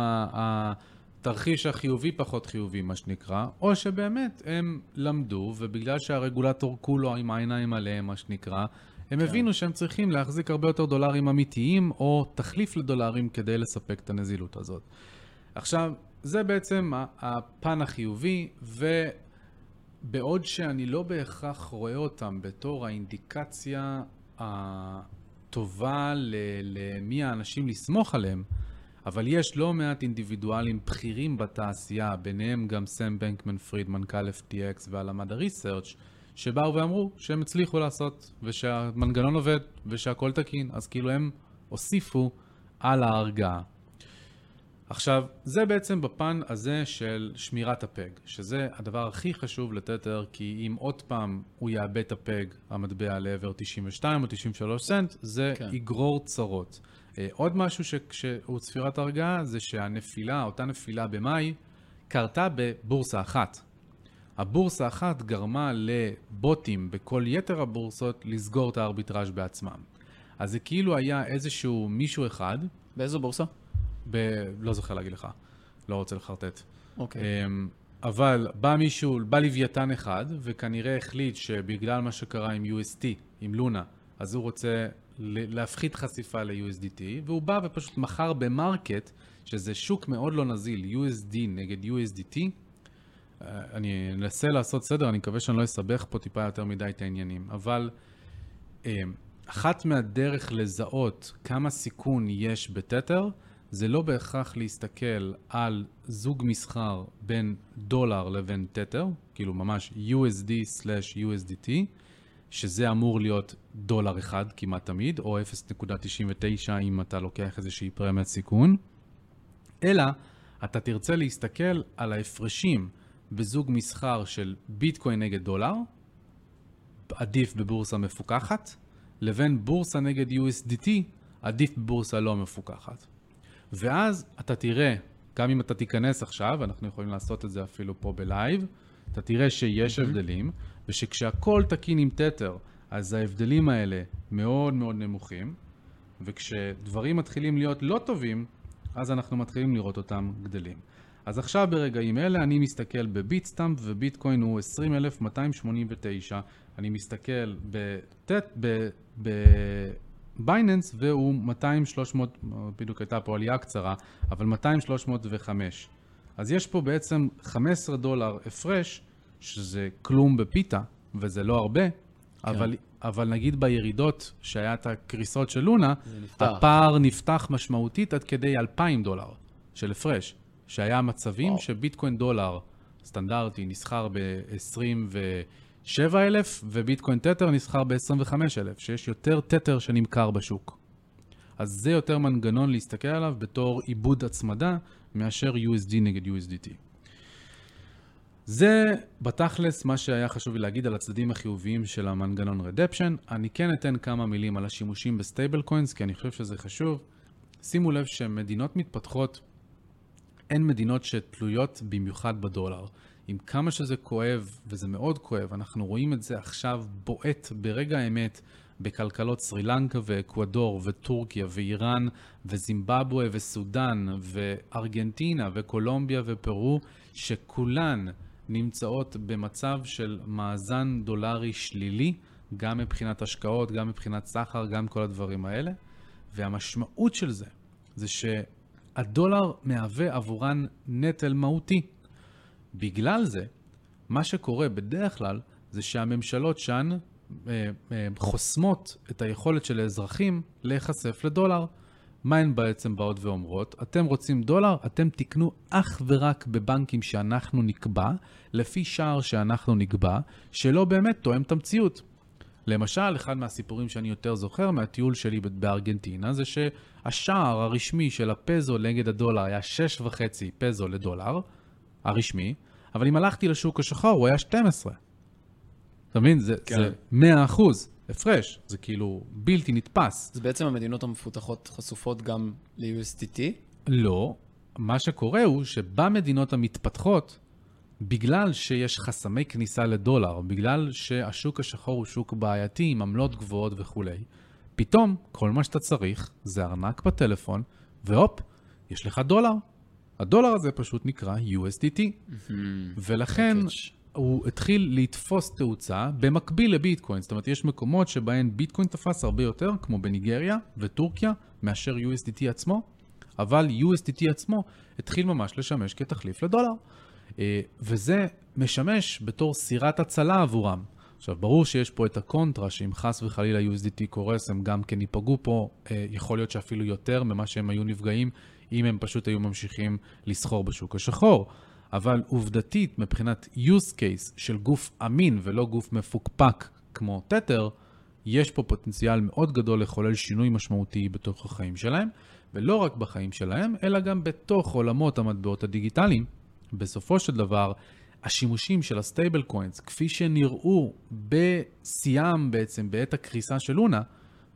התרחיש החיובי פחות חיובי, מה שנקרא, או שבאמת הם למדו, ובגלל שהרגולטור כולו עם העיניים עליהם, מה שנקרא, הם כן. הבינו שהם צריכים להחזיק הרבה יותר דולרים אמיתיים, או תחליף לדולרים כדי לספק את הנזילות הזאת. עכשיו, זה בעצם הפן החיובי, ו... בעוד שאני לא בהכרח רואה אותם בתור האינדיקציה הטובה למי האנשים לסמוך עליהם, אבל יש לא מעט אינדיבידואלים בכירים בתעשייה, ביניהם גם סם בנקמן פריד, מנכ"ל FTX והלמד הריסרצ' שבאו ואמרו שהם הצליחו לעשות, ושהמנגנון עובד, ושהכול תקין, אז כאילו הם הוסיפו על ההרגעה. עכשיו, זה בעצם בפן הזה של שמירת הפג, שזה הדבר הכי חשוב לתתר, כי אם עוד פעם הוא יאבד את הפג, המטבע לעבר 92 או 93 סנט, זה כן. יגרור צרות. אה, עוד משהו שהוא צפירת הרגעה, זה שהנפילה, אותה נפילה במאי, קרתה בבורסה אחת. הבורסה האחת גרמה לבוטים בכל יתר הבורסות לסגור את הארביטראז' בעצמם. אז זה כאילו היה איזשהו מישהו אחד. באיזו בורסה? ב... לא זוכר להגיד לך, לא רוצה לחרטט. אוקיי. אמ, אבל בא מישהו, בא לוויתן אחד, וכנראה החליט שבגלל מה שקרה עם UST, עם לונה, אז הוא רוצה להפחית חשיפה ל-USDT, והוא בא ופשוט מכר במרקט, שזה שוק מאוד לא נזיל, USD נגד USDT. אה, אני אנסה לעשות סדר, אני מקווה שאני לא אסבך פה טיפה יותר מדי את העניינים, אבל אמ, אחת מהדרך לזהות כמה סיכון יש בתתר, זה לא בהכרח להסתכל על זוג מסחר בין דולר לבין תתר, כאילו ממש USD/USDT, שזה אמור להיות דולר אחד כמעט תמיד, או 0.99 אם אתה לוקח איזושהי פרמיית סיכון, אלא אתה תרצה להסתכל על ההפרשים בזוג מסחר של ביטקוין נגד דולר, עדיף בבורסה מפוקחת, לבין בורסה נגד USDT, עדיף בבורסה לא מפוקחת. ואז אתה תראה, גם אם אתה תיכנס עכשיו, אנחנו יכולים לעשות את זה אפילו פה בלייב, אתה תראה שיש mm-hmm. הבדלים, ושכשהכול תקין עם תתר, אז ההבדלים האלה מאוד מאוד נמוכים, וכשדברים מתחילים להיות לא טובים, אז אנחנו מתחילים לראות אותם גדלים. אז עכשיו ברגעים אלה אני מסתכל בביטסטאמפ וביטקוין הוא 20,289, אני מסתכל בטט, ב... ב בייננס, והוא 200-300, בדיוק הייתה פה עלייה קצרה, אבל 200-305. אז יש פה בעצם 15 דולר הפרש, שזה כלום בפיתה, וזה לא הרבה, כן. אבל, אבל נגיד בירידות, שהיה את הקריסות של לונה, נפתח. הפער נפתח משמעותית עד כדי 2,000 דולר של הפרש, שהיה מצבים וואו. שביטקוין דולר סטנדרטי נסחר ב-27,000 וביטקוין תתר נסחר ב-25,000, שיש יותר תתר שנמכר בשוק. אז זה יותר מנגנון להסתכל עליו בתור עיבוד הצמדה מאשר USD נגד USDT. זה בתכלס מה שהיה חשוב לי להגיד על הצדדים החיוביים של המנגנון redemption. אני כן אתן כמה מילים על השימושים ב stablecoins, כי אני חושב שזה חשוב. שימו לב שמדינות מתפתחות הן מדינות שתלויות במיוחד בדולר. עם כמה שזה כואב, וזה מאוד כואב, אנחנו רואים את זה עכשיו בועט ברגע האמת בכלכלות סרי לנקה ואקוודור וטורקיה ואיראן וזימבבואה וסודאן וארגנטינה וקולומביה ופרו, שכולן נמצאות במצב של מאזן דולרי שלילי, גם מבחינת השקעות, גם מבחינת סחר, גם כל הדברים האלה. והמשמעות של זה, זה שהדולר מהווה עבורן נטל מהותי. בגלל זה, מה שקורה בדרך כלל, זה שהממשלות שם אה, אה, חוסמות את היכולת של האזרחים להיחשף לדולר. מה הן בעצם באות ואומרות? אתם רוצים דולר, אתם תקנו אך ורק בבנקים שאנחנו נקבע, לפי שער שאנחנו נקבע, שלא באמת תואם את המציאות. למשל, אחד מהסיפורים שאני יותר זוכר מהטיול שלי בארגנטינה, זה שהשער הרשמי של הפזו נגד הדולר היה 6.5 פזו לדולר, הרשמי, אבל אם הלכתי לשוק השחור הוא היה 12. אתה מבין? זה, כן. זה 100 אחוז. הפרש, זה כאילו בלתי נתפס. זה בעצם המדינות המפותחות חשופות גם ל-USDT? לא. מה שקורה הוא שבמדינות המתפתחות, בגלל שיש חסמי כניסה לדולר, בגלל שהשוק השחור הוא שוק בעייתי עם עמלות גבוהות וכולי, פתאום כל מה שאתה צריך זה ארנק בטלפון, והופ, יש לך דולר. הדולר הזה פשוט נקרא USDT. Mm-hmm. ולכן הוא התחיל לתפוס תאוצה במקביל לביטקוין. זאת אומרת, יש מקומות שבהן ביטקוין תפס הרבה יותר, כמו בניגריה וטורקיה, מאשר USDT עצמו, אבל USDT עצמו התחיל ממש לשמש כתחליף לדולר. אה, וזה משמש בתור סירת הצלה עבורם. עכשיו, ברור שיש פה את הקונטרה, שאם חס וחלילה USDT קורס, הם גם כן ייפגעו פה, אה, יכול להיות שאפילו יותר ממה שהם היו נפגעים, אם הם פשוט היו ממשיכים לסחור בשוק השחור. אבל עובדתית, מבחינת use case של גוף אמין ולא גוף מפוקפק כמו תתר, יש פה פוטנציאל מאוד גדול לחולל שינוי משמעותי בתוך החיים שלהם, ולא רק בחיים שלהם, אלא גם בתוך עולמות המטבעות הדיגיטליים. בסופו של דבר, השימושים של ה stablecoins, כפי שנראו בשיאם בעצם בעת הקריסה של לונה,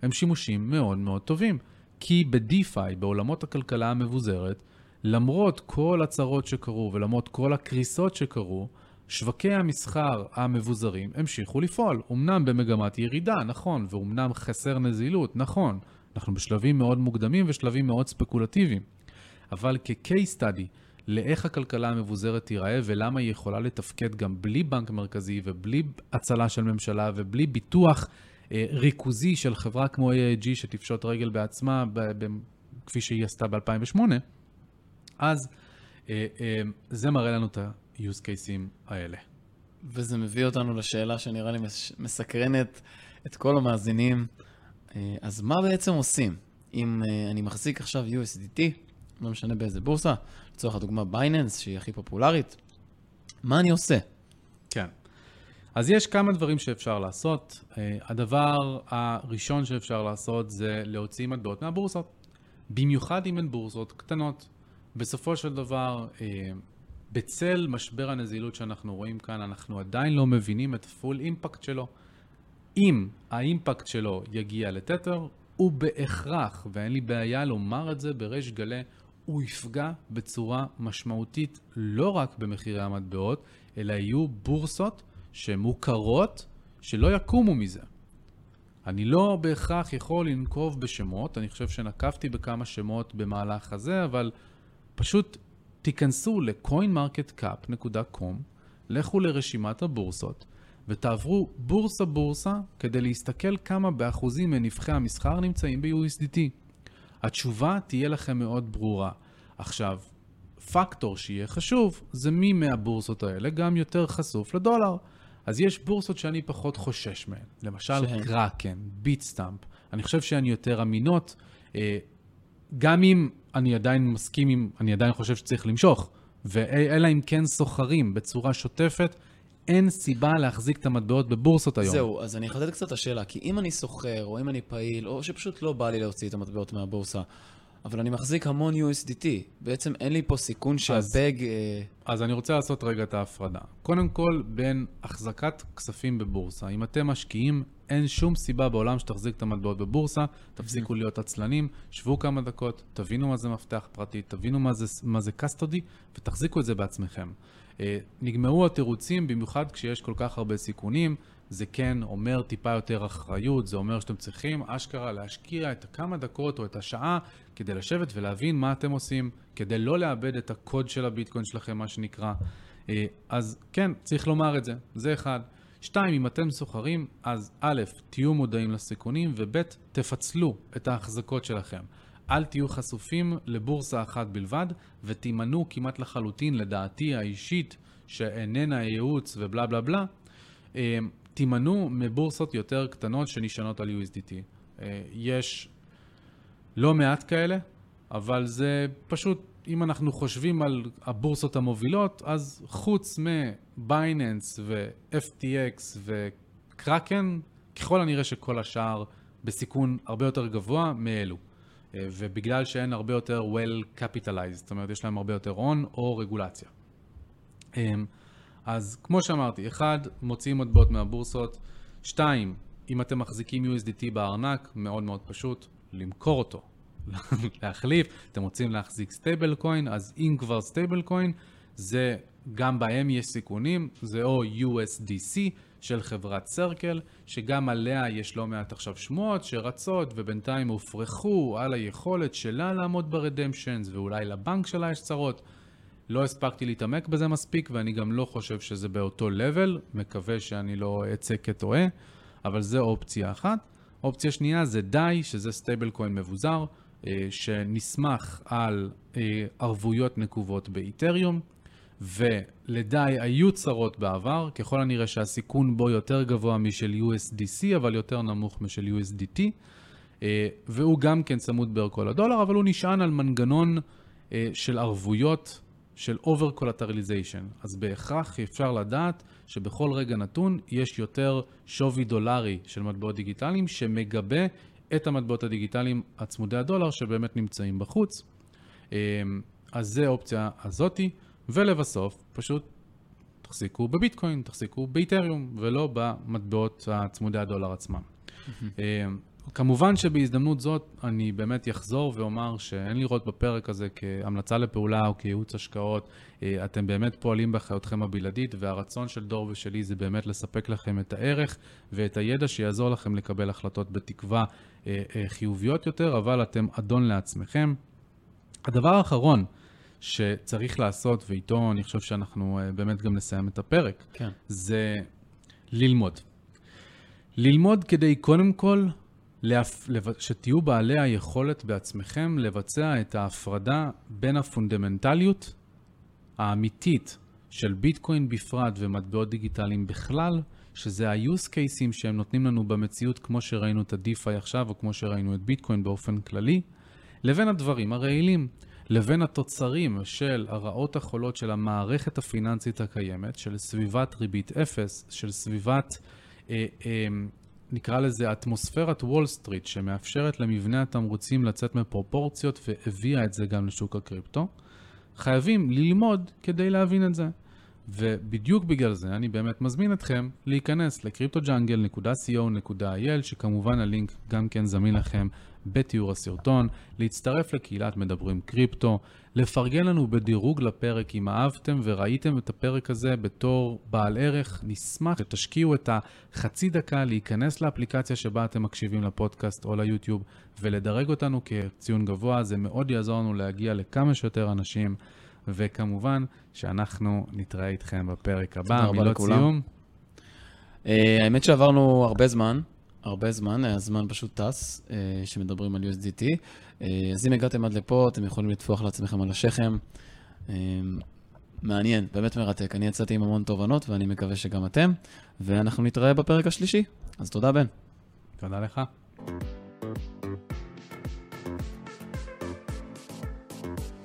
הם שימושים מאוד מאוד טובים. כי ב-DeFi, בעולמות הכלכלה המבוזרת, למרות כל הצרות שקרו ולמרות כל הקריסות שקרו, שווקי המסחר המבוזרים המשיכו לפעול. אמנם במגמת ירידה, נכון, ואומנם חסר נזילות, נכון. אנחנו בשלבים מאוד מוקדמים ושלבים מאוד ספקולטיביים. אבל כ-case study לאיך הכלכלה המבוזרת תיראה ולמה היא יכולה לתפקד גם בלי בנק מרכזי ובלי הצלה של ממשלה ובלי ביטוח אה, ריכוזי של חברה כמו AIG שתפשוט רגל בעצמה, ב- ב- כפי שהיא עשתה ב-2008, אז אה, אה, זה מראה לנו את ה-use cases האלה. וזה מביא אותנו לשאלה שנראה לי מסקרנת את כל המאזינים. אה, אז מה בעצם עושים? אם אני מחזיק עכשיו USDT, לא משנה באיזה בורסה, לצורך הדוגמה בייננס, שהיא הכי פופולרית, מה אני עושה? כן. אז יש כמה דברים שאפשר לעשות. הדבר הראשון שאפשר לעשות זה להוציא מטבעות מהבורסות. במיוחד אם הן בורסות קטנות. בסופו של דבר, אה, בצל משבר הנזילות שאנחנו רואים כאן, אנחנו עדיין לא מבינים את הפול אימפקט שלו. אם האימפקט שלו יגיע לתתר, הוא בהכרח, ואין לי בעיה לומר את זה בריש גלי, הוא יפגע בצורה משמעותית לא רק במחירי המטבעות, אלא יהיו בורסות שמוכרות שלא יקומו מזה. אני לא בהכרח יכול לנקוב בשמות, אני חושב שנקבתי בכמה שמות במהלך הזה, אבל פשוט תיכנסו ל-coinmarketcap.com, לכו לרשימת הבורסות, ותעברו בורסה-בורסה כדי להסתכל כמה באחוזים מנבחי המסחר נמצאים ב-USDT. התשובה תהיה לכם מאוד ברורה. עכשיו, פקטור שיהיה חשוב זה מי מהבורסות האלה גם יותר חשוף לדולר. אז יש בורסות שאני פחות חושש מהן, למשל? קראקן, ביטסטאמפ, אני חושב שהן יותר אמינות, אה, גם אם אני עדיין מסכים עם, אני עדיין חושב שצריך למשוך, ואלא אם כן סוחרים בצורה שוטפת, אין סיבה להחזיק את המטבעות בבורסות היום. זהו, אז אני אחדד קצת את השאלה, כי אם אני סוחר, או אם אני פעיל, או שפשוט לא בא לי להוציא את המטבעות מהבורסה, אבל אני מחזיק המון USDT, בעצם אין לי פה סיכון שהבג... אה, אז אני רוצה לעשות רגע את ההפרדה. קודם כל, בין החזקת כספים בבורסה, אם אתם משקיעים, אין שום סיבה בעולם שתחזיק את המטבעות בבורסה, תפסיקו להיות עצלנים, שבו כמה דקות, תבינו מה זה מפתח פרטי, תבינו מה זה, מה זה custody, ותחזיקו את זה בעצמכם. אה, נגמרו התירוצים, במיוחד כשיש כל כך הרבה סיכונים. זה כן אומר טיפה יותר אחריות, זה אומר שאתם צריכים אשכרה להשקיע את הכמה דקות או את השעה כדי לשבת ולהבין מה אתם עושים, כדי לא לאבד את הקוד של הביטקוין שלכם, מה שנקרא. אה, אז כן, צריך לומר את זה, זה אחד. שתיים, אם אתם סוחרים, אז א', תהיו מודעים לסיכונים, וב', תפצלו את ההחזקות שלכם. אל תהיו חשופים לבורסה אחת בלבד, ותימנעו כמעט לחלוטין, לדעתי האישית, שאיננה ייעוץ ובלה בלה בלה, אה, תימנעו מבורסות יותר קטנות שנשענות על USDT. אה, יש לא מעט כאלה, אבל זה פשוט, אם אנחנו חושבים על הבורסות המובילות, אז חוץ מבייננס ו-FTX וקרקן, ככל הנראה שכל השאר בסיכון הרבה יותר גבוה מאלו. אה, ובגלל שהן הרבה יותר well capitalized, זאת אומרת, יש להם הרבה יותר הון או רגולציה. אז כמו שאמרתי, אחד, מוציאים מטבעות מהבורסות, שתיים, אם אתם מחזיקים USDT בארנק, מאוד מאוד פשוט, למכור אותו, להחליף, אתם רוצים להחזיק stablecoin, אז אם כבר stablecoin, זה, גם בהם יש סיכונים, זה או USDC של חברת סרקל, שגם עליה יש לא מעט עכשיו שמועות שרצות ובינתיים הופרכו על היכולת שלה לעמוד ב redemptions ואולי לבנק שלה יש צרות. לא הספקתי להתעמק בזה מספיק, ואני גם לא חושב שזה באותו level, מקווה שאני לא אצא כטועה, אבל זה אופציה אחת. אופציה שנייה זה DAI, שזה stablecoin מבוזר, אה, שנסמך על אה, ערבויות נקובות באיתריום, ול-DAI היו צרות בעבר, ככל הנראה שהסיכון בו יותר גבוה משל USDC, אבל יותר נמוך משל USDT, אה, והוא גם כן צמוד בערכו לדולר, אבל הוא נשען על מנגנון של ערבויות של over collateralization. אז בהכרח אפשר לדעת שבכל רגע נתון יש יותר שווי דולרי של מטבעות דיגיטליים שמגבה את המטבעות הדיגיטליים הצמודי הדולר שבאמת נמצאים בחוץ. אמ, אז זה האופציה הזאתי, ולבסוף פשוט תחזיקו בביטקוין, תחזיקו באיתריום ולא במטבעות הצמודי הדולר עצמם. כמובן שבהזדמנות זאת אני באמת אחזור ואומר שאין לראות בפרק הזה כהמלצה לפעולה או כייעוץ השקעות. אה, אתם באמת פועלים באחריותכם הבלעדית והרצון של דור ושלי זה באמת לספק לכם את הערך ואת הידע שיעזור לכם לקבל החלטות בתקווה אה, אה, חיוביות יותר, אבל אתם אדון לעצמכם. הדבר האחרון שצריך לעשות, ואיתו אני חושב שאנחנו באמת גם נסיים את הפרק, כן. זה ללמוד. ללמוד כדי קודם כל שתהיו בעלי היכולת בעצמכם לבצע את ההפרדה בין הפונדמנטליות האמיתית של ביטקוין בפרט ומטבעות דיגיטליים בכלל, שזה ה-use cases שהם נותנים לנו במציאות, כמו שראינו את ה-DeFi עכשיו, או כמו שראינו את ביטקוין באופן כללי, לבין הדברים הרעילים, לבין התוצרים של הרעות החולות של המערכת הפיננסית הקיימת, של סביבת ריבית אפס, של סביבת אה, אה, נקרא לזה אטמוספירת וול סטריט, שמאפשרת למבנה התמריצים לצאת מפרופורציות והביאה את זה גם לשוק הקריפטו, חייבים ללמוד כדי להבין את זה. ובדיוק בגלל זה אני באמת מזמין אתכם להיכנס לקריפטוג'אנגל.co.il שכמובן הלינק גם כן זמין לכם בתיאור הסרטון, להצטרף לקהילת מדברים קריפטו, לפרגן לנו בדירוג לפרק אם אהבתם וראיתם את הפרק הזה בתור בעל ערך, נשמח שתשקיעו את החצי דקה להיכנס לאפליקציה שבה אתם מקשיבים לפודקאסט או ליוטיוב ולדרג אותנו כציון גבוה, זה מאוד יעזור לנו להגיע לכמה שיותר אנשים. וכמובן שאנחנו נתראה איתכם בפרק הבא. תודה רבה לכולם. סיום. אה, האמת שעברנו הרבה זמן, הרבה זמן, הזמן פשוט טס, אה, שמדברים על USDT. אה, אז אם הגעתם עד לפה, אתם יכולים לטפוח לעצמכם על השכם. אה, מעניין, באמת מרתק. אני יצאתי עם המון תובנות, ואני מקווה שגם אתם, ואנחנו נתראה בפרק השלישי. אז תודה, בן. תודה לך.